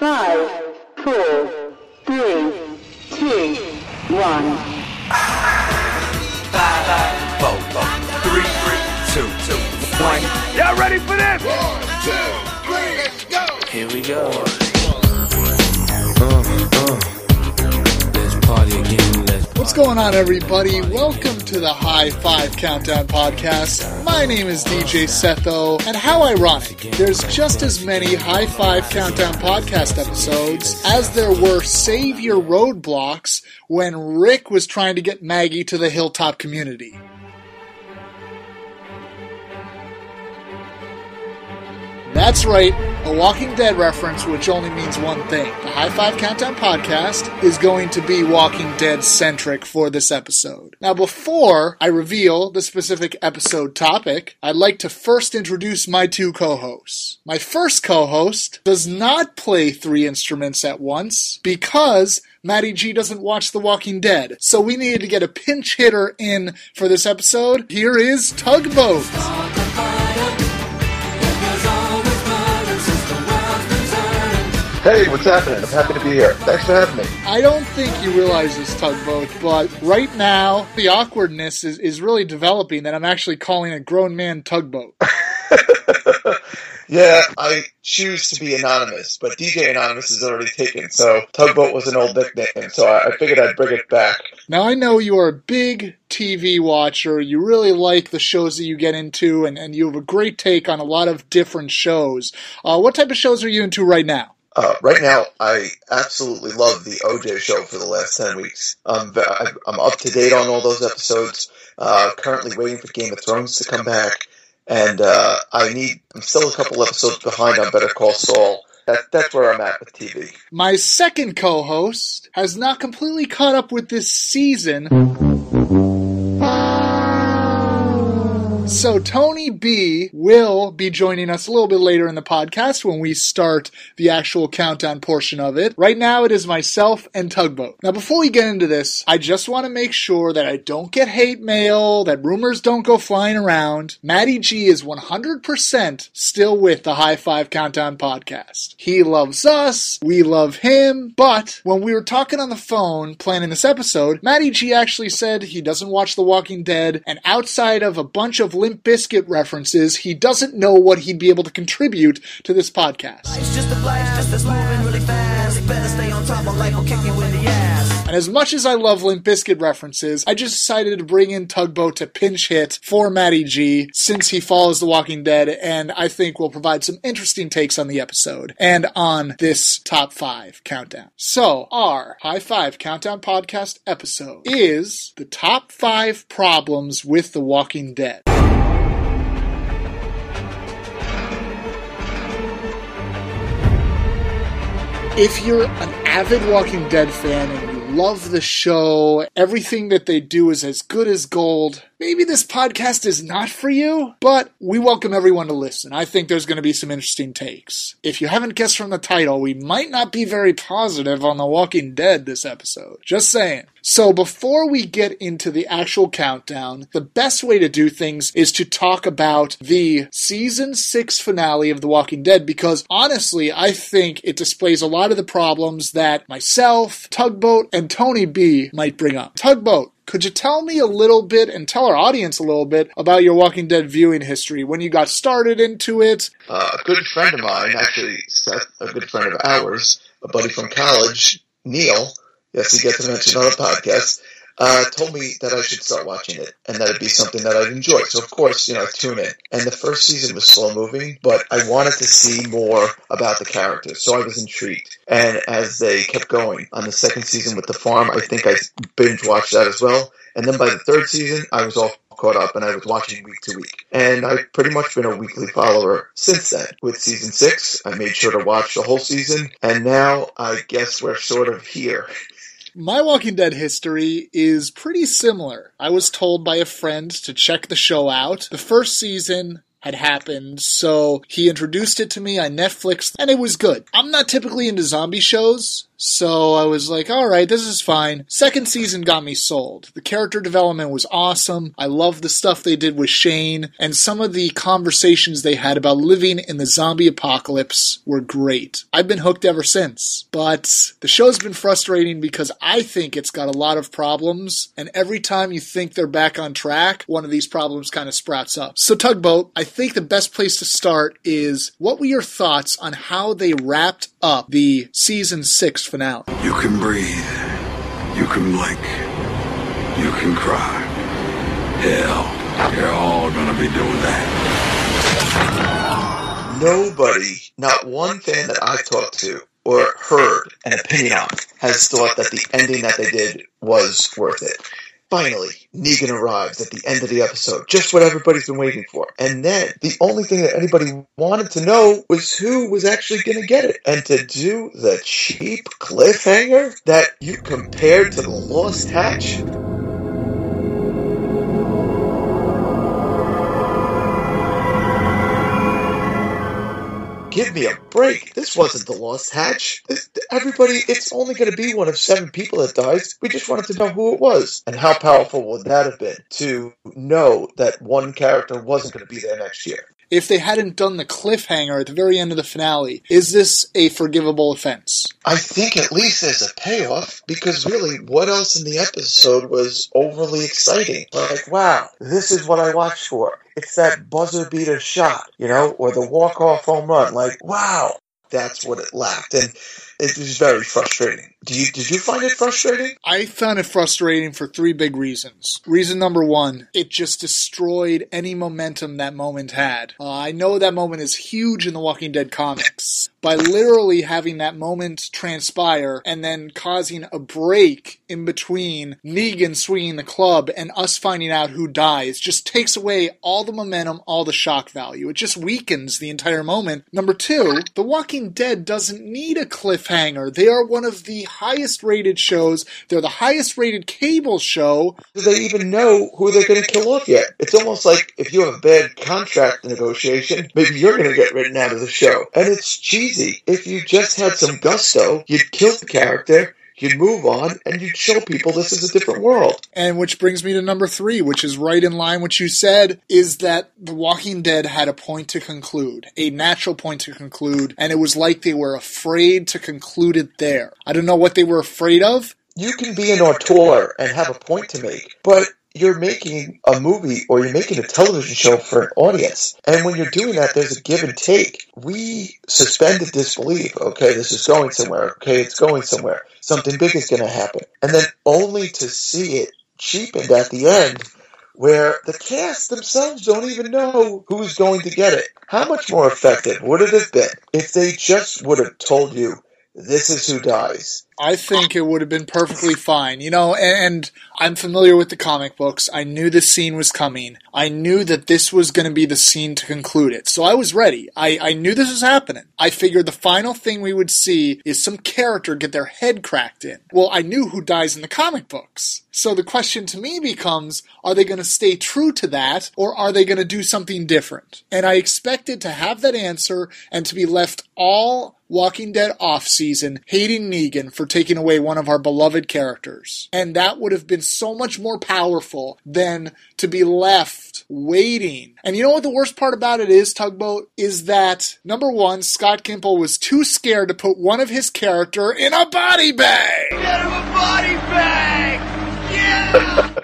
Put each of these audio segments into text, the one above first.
Five, four, three, two, one. Five, four, four, three, three, two, two, one. Y'all ready for this? One, two, three, let's go. Here we go. Uh, uh. Let's party again. What's going on, everybody? Welcome to the High Five Countdown Podcast. My name is DJ Setho, and how ironic, there's just as many High Five Countdown Podcast episodes as there were Savior Roadblocks when Rick was trying to get Maggie to the Hilltop community. That's right, a Walking Dead reference, which only means one thing. The High Five Countdown podcast is going to be Walking Dead centric for this episode. Now, before I reveal the specific episode topic, I'd like to first introduce my two co hosts. My first co host does not play three instruments at once because Matty G doesn't watch The Walking Dead. So we needed to get a pinch hitter in for this episode. Here is Tugboat. Hey, what's happening? I'm happy to be here. Thanks for having me. I don't think you realize this, Tugboat, but right now the awkwardness is, is really developing that I'm actually calling a grown man Tugboat. Yeah, I choose to be anonymous, but DJ Anonymous is already taken, so Tugboat was an old nickname, so I, I figured I'd bring it back. Now I know you are a big TV watcher. You really like the shows that you get into, and, and you have a great take on a lot of different shows. Uh, what type of shows are you into right now? Uh, right now, I absolutely love the OJ show for the last 10 weeks. Um, I'm up to date on all those episodes, uh, currently waiting for Game of Thrones to come back, and uh, I need, I'm still a couple episodes behind on Better Call Saul. That, that's where I'm at with TV. My second co host has not completely caught up with this season. So, Tony B will be joining us a little bit later in the podcast when we start the actual countdown portion of it. Right now, it is myself and Tugboat. Now, before we get into this, I just want to make sure that I don't get hate mail, that rumors don't go flying around. Matty G is 100% still with the High Five Countdown podcast. He loves us, we love him, but when we were talking on the phone planning this episode, Matty G actually said he doesn't watch The Walking Dead, and outside of a bunch of Limp Bizkit references, he doesn't know what he'd be able to contribute to this podcast. And as much as I love Limp Bizkit references, I just decided to bring in Tugboat to pinch hit for Matty G since he follows The Walking Dead, and I think will provide some interesting takes on the episode and on this top five countdown. So, our High Five Countdown Podcast episode is the top five problems with The Walking Dead. if you're an avid Walking Dead fan and love the show, everything that they do is as good as gold, maybe this podcast is not for you, but we welcome everyone to listen. I think there's going to be some interesting takes. If you haven't guessed from the title, we might not be very positive on The Walking Dead this episode. Just saying. So before we get into the actual countdown, the best way to do things is to talk about the season 6 finale of The Walking Dead because honestly, I think it displays a lot of the problems that myself, Tugboat, and Tony B might bring up. Tugboat, could you tell me a little bit and tell our audience a little bit about your Walking Dead viewing history, when you got started into it? Uh, a good friend of mine, actually, Seth, a good friend of ours, a buddy from college, Neil, yes, he gets mentioned on the podcast, uh, told me that I should start watching it and that it'd be something that I'd enjoy. So, of course, you know, I tune in. And the first season was slow moving, but I wanted to see more about the characters, so I was intrigued. And as they kept going on the second season with the farm, I think I binge watched that as well. And then by the third season, I was all caught up and I was watching week to week. And I've pretty much been a weekly follower since then. With season six, I made sure to watch the whole season, and now I guess we're sort of here. My Walking Dead history is pretty similar. I was told by a friend to check the show out. The first season had happened, so he introduced it to me on Netflix, and it was good. I'm not typically into zombie shows, So I was like, all right, this is fine. Second season got me sold. The character development was awesome. I loved the stuff they did with Shane, and some of the conversations they had about living in the zombie apocalypse were great. I've been hooked ever since. But the show's been frustrating because I think it's got a lot of problems, and every time you think they're back on track, one of these problems kind of sprouts up. So, Tugboat, I think the best place to start is what were your thoughts on how they wrapped up the season six finale? You can breathe. You can blink. You can cry. Hell, you're all gonna be doing that. Nobody, not one fan that I've talked to or heard an opinion on, has thought that the ending that they did was worth it. Finally, Negan arrives at the end of the episode, just what everybody's been waiting for. And then the only thing that anybody wanted to know was who was actually going to get it. And to do the cheap cliffhanger that you compared to the Lost Hatch, Give me a break. This wasn't the Lost Hatch. This, everybody, it's only going to be one of seven people that dies. We just wanted to know who it was. And how powerful would that have been to know that one character wasn't going to be there next year? If they hadn't done the cliffhanger at the very end of the finale, is this a forgivable offense? I think at least there's a payoff because really, what else in the episode was overly exciting? Like, wow, this is what I watched for. It's that buzzer beater shot, you know, or the walk off home run. Like, wow, that's what it lacked, and it was very frustrating. Do you did you find it frustrating? I found it frustrating for three big reasons. Reason number one, it just destroyed any momentum that moment had. Uh, I know that moment is huge in the Walking Dead comics. By literally having that moment transpire and then causing a break in between Negan swinging the club and us finding out who dies just takes away all the momentum, all the shock value. It just weakens the entire moment. Number two, The Walking Dead doesn't need a cliffhanger. They are one of the highest rated shows. They're the highest rated cable show. Do they even know who they're going to kill off yet? It's almost like if you have a bad contract negotiation, maybe you're going to get written out of the show. And it's cheesy. If you just had some gusto, you'd kill the character, you'd move on, and you'd show people this is a different world. And which brings me to number three, which is right in line what you said, is that The Walking Dead had a point to conclude, a natural point to conclude, and it was like they were afraid to conclude it there. I don't know what they were afraid of. You can be an auteur and have a point to make, but you're making a movie or you're making a television show for an audience. And when you're doing that, there's a give and take. We suspended disbelief. Okay, this is going somewhere. Okay, it's going somewhere. Something big is going to happen. And then only to see it cheapened at the end where the cast themselves don't even know who's going to get it. How much more effective would it have been if they just would have told you, this is who dies? I think it would have been perfectly fine. You know, and I'm familiar with the comic books. I knew this scene was coming. I knew that this was going to be the scene to conclude it. So I was ready. I, I knew this was happening. I figured the final thing we would see is some character get their head cracked in. Well, I knew who dies in the comic books. So the question to me becomes are they going to stay true to that or are they going to do something different? And I expected to have that answer and to be left all Walking Dead off season hating Negan for taking away one of our beloved characters. And that would have been so much more powerful than to be left waiting. And you know what the worst part about it is, Tugboat? Is that number one, Scott Gimple was too scared to put one of his character in a body bag. Get him a body bag! Yeah!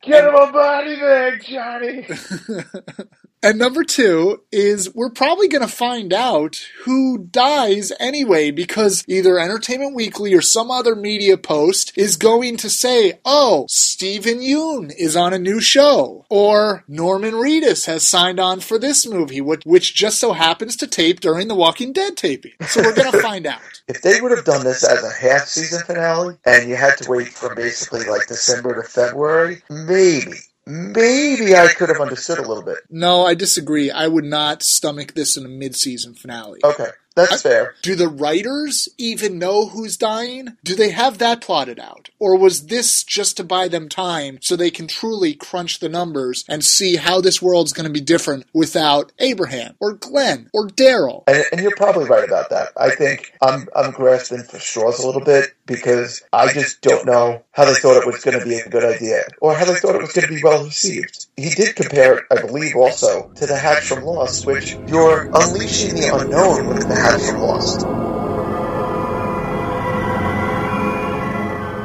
Get him a body bag, Johnny! And number two is we're probably going to find out who dies anyway because either Entertainment Weekly or some other media post is going to say, oh, Steven Yeun is on a new show, or Norman Reedus has signed on for this movie, which, which just so happens to tape during the Walking Dead taping. So we're going to find out. If they would have done this as a half season finale and you had to wait from basically like December to February, maybe. Maybe I could have understood a little bit. No, I disagree. I would not stomach this in a mid-season finale. Okay. That's fair. Do the writers even know who's dying? Do they have that plotted out? Or was this just to buy them time so they can truly crunch the numbers and see how this world's going to be different without Abraham or Glenn or Daryl? And, and you're probably right about that. I think I'm I'm grasping for straws a little bit because I just don't know how they thought it was going to be a good idea or how they thought it was going to be well received. He did compare it, I believe, also to the Hatch from Lost, which you're unleashing the unknown with the Hatch from Lost.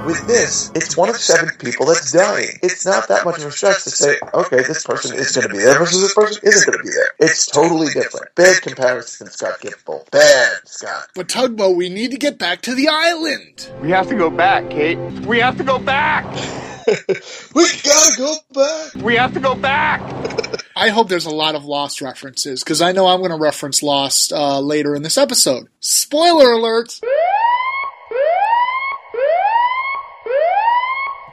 With this, it's one of seven people that's dying. It's not that much of a stretch to say, okay, this person is going to be there versus this person isn't going to be there. It's totally different. Bad comparison, Scott Gimple. Bad, Scott. But Tugboat, we need to get back to the island. We have to go back, Kate. We have to go back. we gotta go back. We have to go back. I hope there's a lot of Lost references because I know I'm going to reference Lost uh, later in this episode. Spoiler alert!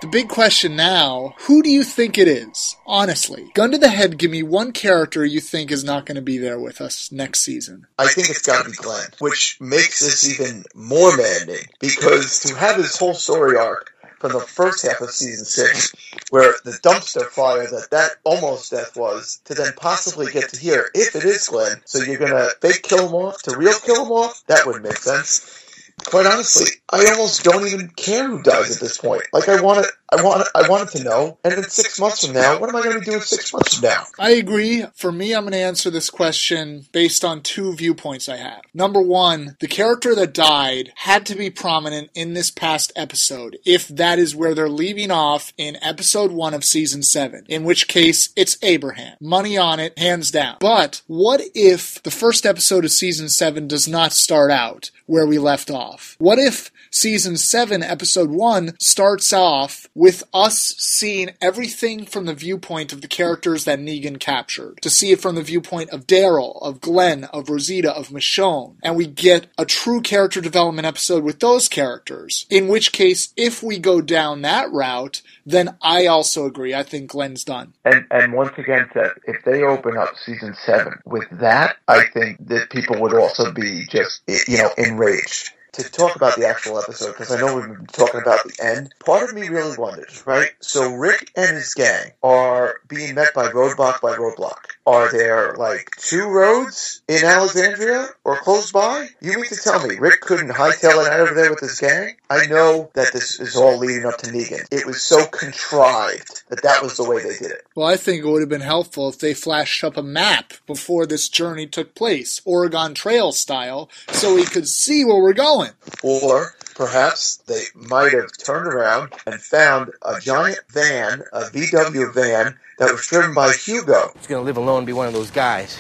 The big question now who do you think it is? Honestly, gun to the head, give me one character you think is not going to be there with us next season. I think it's got to be Glenn, which makes this even more maddening because to have his whole story arc from the first half of season six, where the dumpster fire that that almost death was, to then possibly get to here, if it is Glenn, so you're gonna fake kill him off to real kill him off, that would make sense. Quite honestly, I almost don't even care who dies at this point. Like I want it, I want, I wanted to know. And then six months from now, what am I going to be doing six months from now? I agree. For me, I'm going to answer this question based on two viewpoints I have. Number one, the character that died had to be prominent in this past episode, if that is where they're leaving off in episode one of season seven, in which case it's Abraham. Money on it, hands down. But what if the first episode of season seven does not start out where we left off? What if season 7, episode 1 starts off with us seeing everything from the viewpoint of the characters that Negan captured. To see it from the viewpoint of Daryl, of Glenn, of Rosita, of Michonne. And we get a true character development episode with those characters. In which case, if we go down that route, then I also agree. I think Glenn's done. And and once again, if they open up season seven with that, I think that people would also be just you know enraged to talk about the actual episode because I know we've been talking about the end. Part of me really wonders, right? So Rick and his gang are being met by roadblock by roadblock. Are there like two roads in Alexandria or close by? You mean to tell me Rick couldn't hightail it out of there with his gang? I know that this is all leading up to Negan. It was so contrived that that was the way they did it. Well, I think it would have been helpful if they flashed up a map before this journey took place, Oregon Trail style, so we could see where we're going. Or perhaps they might have turned around and found a giant van, a VW van, that was driven by Hugo. He's gonna live alone and be one of those guys.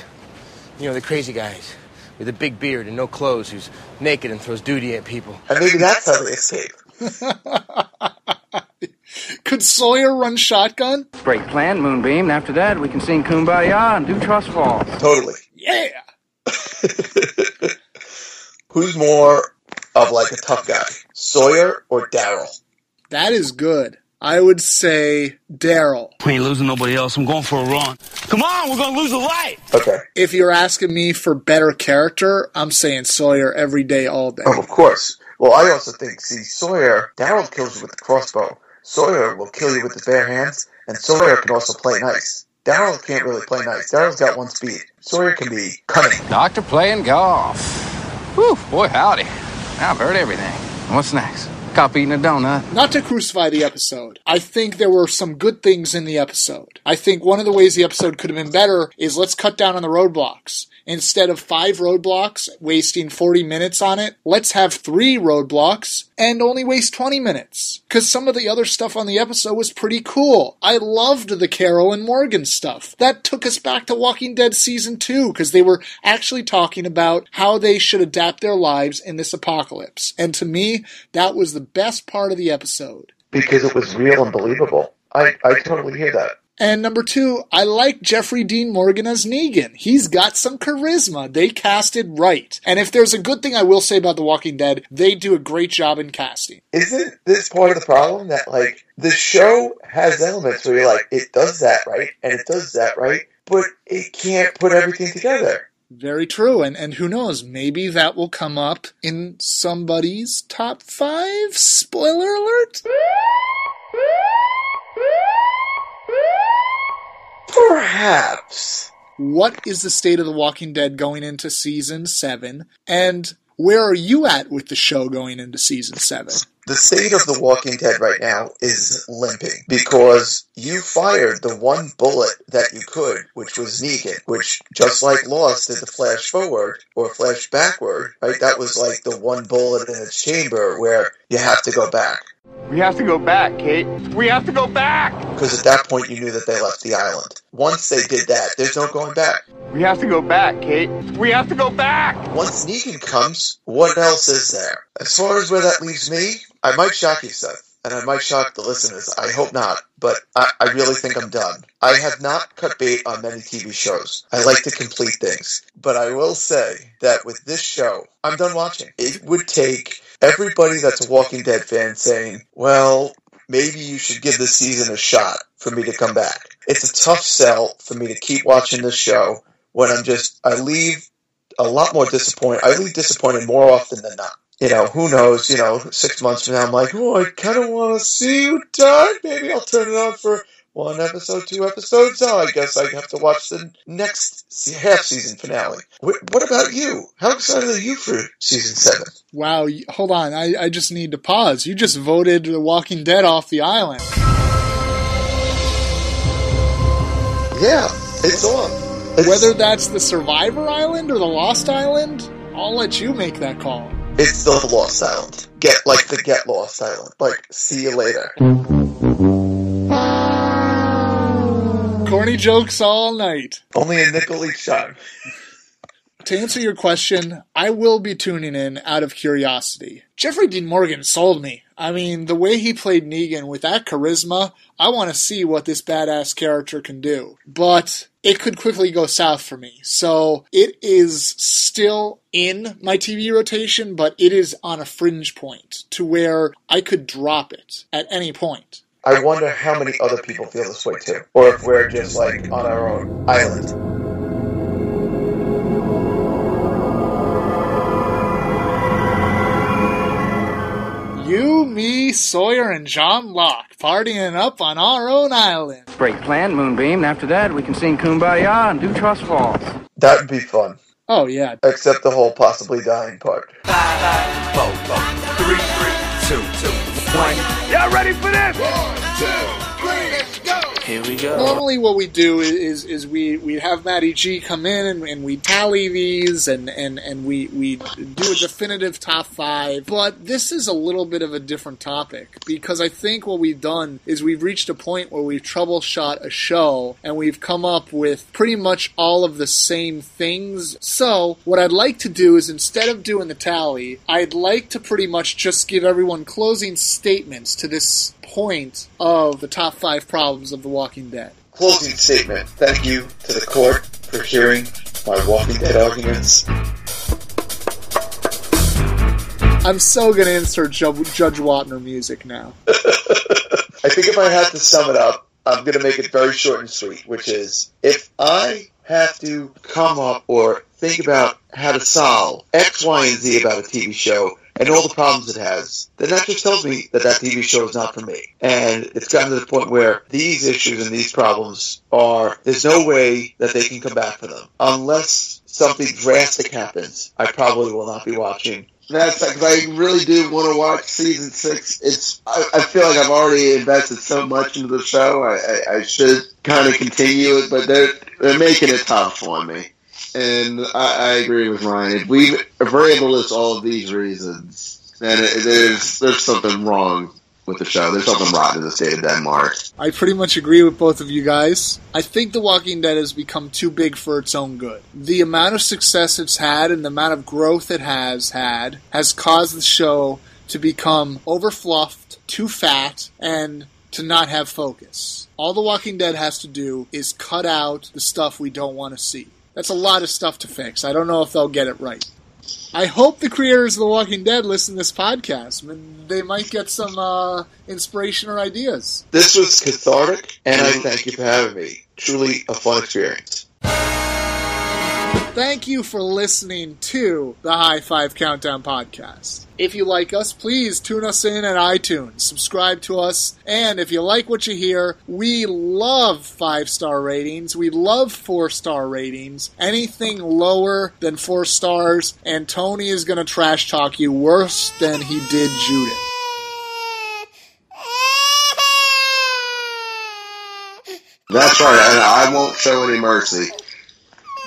You know, the crazy guys with a big beard and no clothes who's naked and throws duty at people. And maybe that's how they escape. Could Sawyer run shotgun? Great plan, Moonbeam. After that, we can sing Kumbaya and do Trust Falls. Totally. Yeah! Who's more of like a tough guy, Sawyer or Daryl? That is good. I would say Daryl. We ain't losing nobody else. I'm going for a run. Come on, we're gonna lose a light. Okay. If you're asking me for better character, I'm saying Sawyer every day, all day. Oh, of course. Well, I also think, see, Sawyer, Daryl kills you with the crossbow. Sawyer will kill you with his bare hands, and Sawyer can also play nice. Daryl can't really play nice. Daryl's got one speed. Sawyer can be cunning. Doctor playing golf. Whew, boy, howdy. I've heard everything. What's next? Cop eating a donut. Not to crucify the episode. I think there were some good things in the episode. I think one of the ways the episode could have been better is let's cut down on the roadblocks. Instead of five roadblocks, wasting 40 minutes on it, let's have three roadblocks and only waste 20 minutes. Because some of the other stuff on the episode was pretty cool. I loved the Carol and Morgan stuff. That took us back to Walking Dead Season 2 because they were actually talking about how they should adapt their lives in this apocalypse. And to me, that was the best part of the episode. Because it was real and believable. I, I totally hear that. And number two, I like Jeffrey Dean Morgan as Negan. He's got some charisma. They casted right. And if there's a good thing I will say about The Walking Dead, they do a great job in casting. Isn't this part of the problem that, like, the show has elements where you're like, it does that right, and it does that right, but it can't put everything together? Very true. And, and who knows, maybe that will come up in somebody's top five. Spoiler alert. Perhaps. What is the state of The Walking Dead going into season seven? And where are you at with the show going into season seven? The state of The Walking Dead right now is limping because you fired the one bullet that you could, which was Negan, which just like Lost did the flash forward or flash backward, right? That was like the one bullet in its chamber where you have to go back. We have to go back, Kate. We have to go back. Because at that point you knew that they left the island. Once they did that, there's no going back. We have to go back, Kate. We have to go back. Once Negan comes, what else is there? As far as where that leaves me, I might shock you, Seth. And I might shock the listeners. I hope not, but I, I really think I'm done. I have not cut bait on many TV shows. I like to complete things. But I will say that with this show, I'm done watching. It would take everybody that's a Walking Dead fan saying, well, maybe you should give this season a shot for me to come back. It's a tough sell for me to keep watching this show when I'm just, I leave a lot more disappointed. I leave disappointed more often than not. You know, who knows, you know, six months from now, I'm like, oh, I kind of want to see you die. Maybe I'll turn it on for one episode, two episodes. Oh, I guess I have to watch the next half season finale. What, what about you? How excited are you for season seven? Wow, hold on. I, I just need to pause. You just voted The Walking Dead off the island. Yeah, it's on. It's, Whether that's the Survivor Island or the Lost Island, I'll let you make that call. it's the Lost Island. Get like the Get Lost Island. Like, see you later. Corny jokes all night. Only a nickel each time. To answer your question, I will be tuning in out of curiosity. Jeffrey Dean Morgan sold me. I mean, the way he played Negan with that charisma, I want to see what this badass character can do. But it could quickly go south for me. So it is still in my TV rotation, but it is on a fringe point to where I could drop it at any point. I wonder how many other people feel this way too. Or if we're just like on our own island. You, me, Sawyer, and John Locke partying up on our own island. Great plan, Moonbeam. And after that, we can sing Kumbaya and do Trust Falls. That would be fun. Oh, yeah. Except the whole possibly dying part. Y'all ready for this? Here we go. Normally, what we do is is we we have Matty G come in and, and we tally these and, and, and we we do a definitive top five. But this is a little bit of a different topic because I think what we've done is we've reached a point where we've troubleshot a show and we've come up with pretty much all of the same things. So what I'd like to do is instead of doing the tally, I'd like to pretty much just give everyone closing statements to this point of the top five problems of The Walking Dead. Closing statement. Thank you to the court for hearing my Walking Dead arguments. I'm so gonna insert Judge Wapner music now. I think if I have to sum it up, I'm to make it very short and sweet, which is if I have to come up or think about how to solve X, Y, and Z about a TV show and all the problems it has, then that just tells me that that TV show is not for me. And it's gotten to the point where these issues and these problems are, there's no way that they can come back for them. Unless something drastic happens, I probably will not be watching that's because I really do want to watch season six. It's I, I feel like I've already invested so much into the show. I, I, I should kind of continue it, but they're they're making it tough on me. And I, I agree with Ryan. If we if we're able to list all of these reasons, then it, there's there's something wrong with the show. There's something rotten in the state of Denmark. I pretty much agree with both of you guys. I think The Walking Dead has become too big for its own good. The amount of success it's had and the amount of growth it has had has caused the show to become overfluffed, too fat, and to not have focus. All The Walking Dead has to do is cut out the stuff we don't want to see. That's a lot of stuff to fix. I don't know if they'll get it right. I hope the creators of The Walking Dead listen to this podcast. I mean, they might get some uh, inspiration or ideas. This was cathartic, and I thank you for having me. Truly a fun experience. Thank you for listening to the High Five Countdown podcast. If you like us, please tune us in at iTunes, subscribe to us, and if you like what you hear, we love five star ratings. We love four star ratings. Anything lower than four stars, and Tony is going to trash talk you worse than he did Judith. That's right, and I won't show any mercy.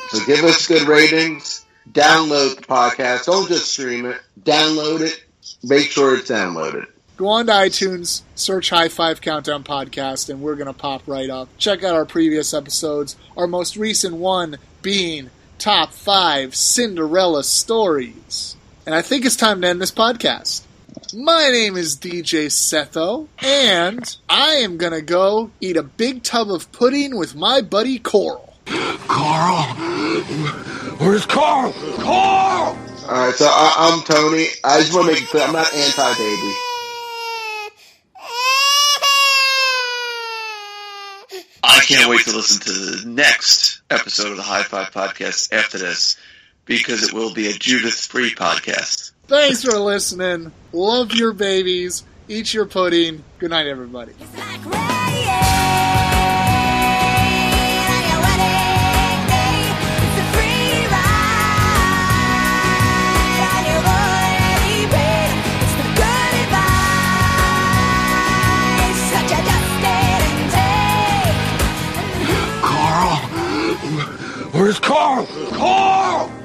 So give us good ratings. Download the podcast. Don't just stream it. Download it. Make sure it's downloaded. Go on to iTunes, search High Five Countdown Podcast, and we're going to pop right up. Check out our previous episodes, our most recent one being Top 5 Cinderella Stories. And I think it's time to end this podcast. My name is DJ Setho, and I am going to go eat a big tub of pudding with my buddy Coral. Carl! Where's Carl? Carl! All right, so I, I'm Tony. I just want to make it clear I'm not anti-baby. I can't wait to listen to the next episode of the High Five Podcast after this because it will be a Judith free podcast. Thanks for listening. Love your babies. Eat your pudding. Good night, everybody. Where's Carl? Carl!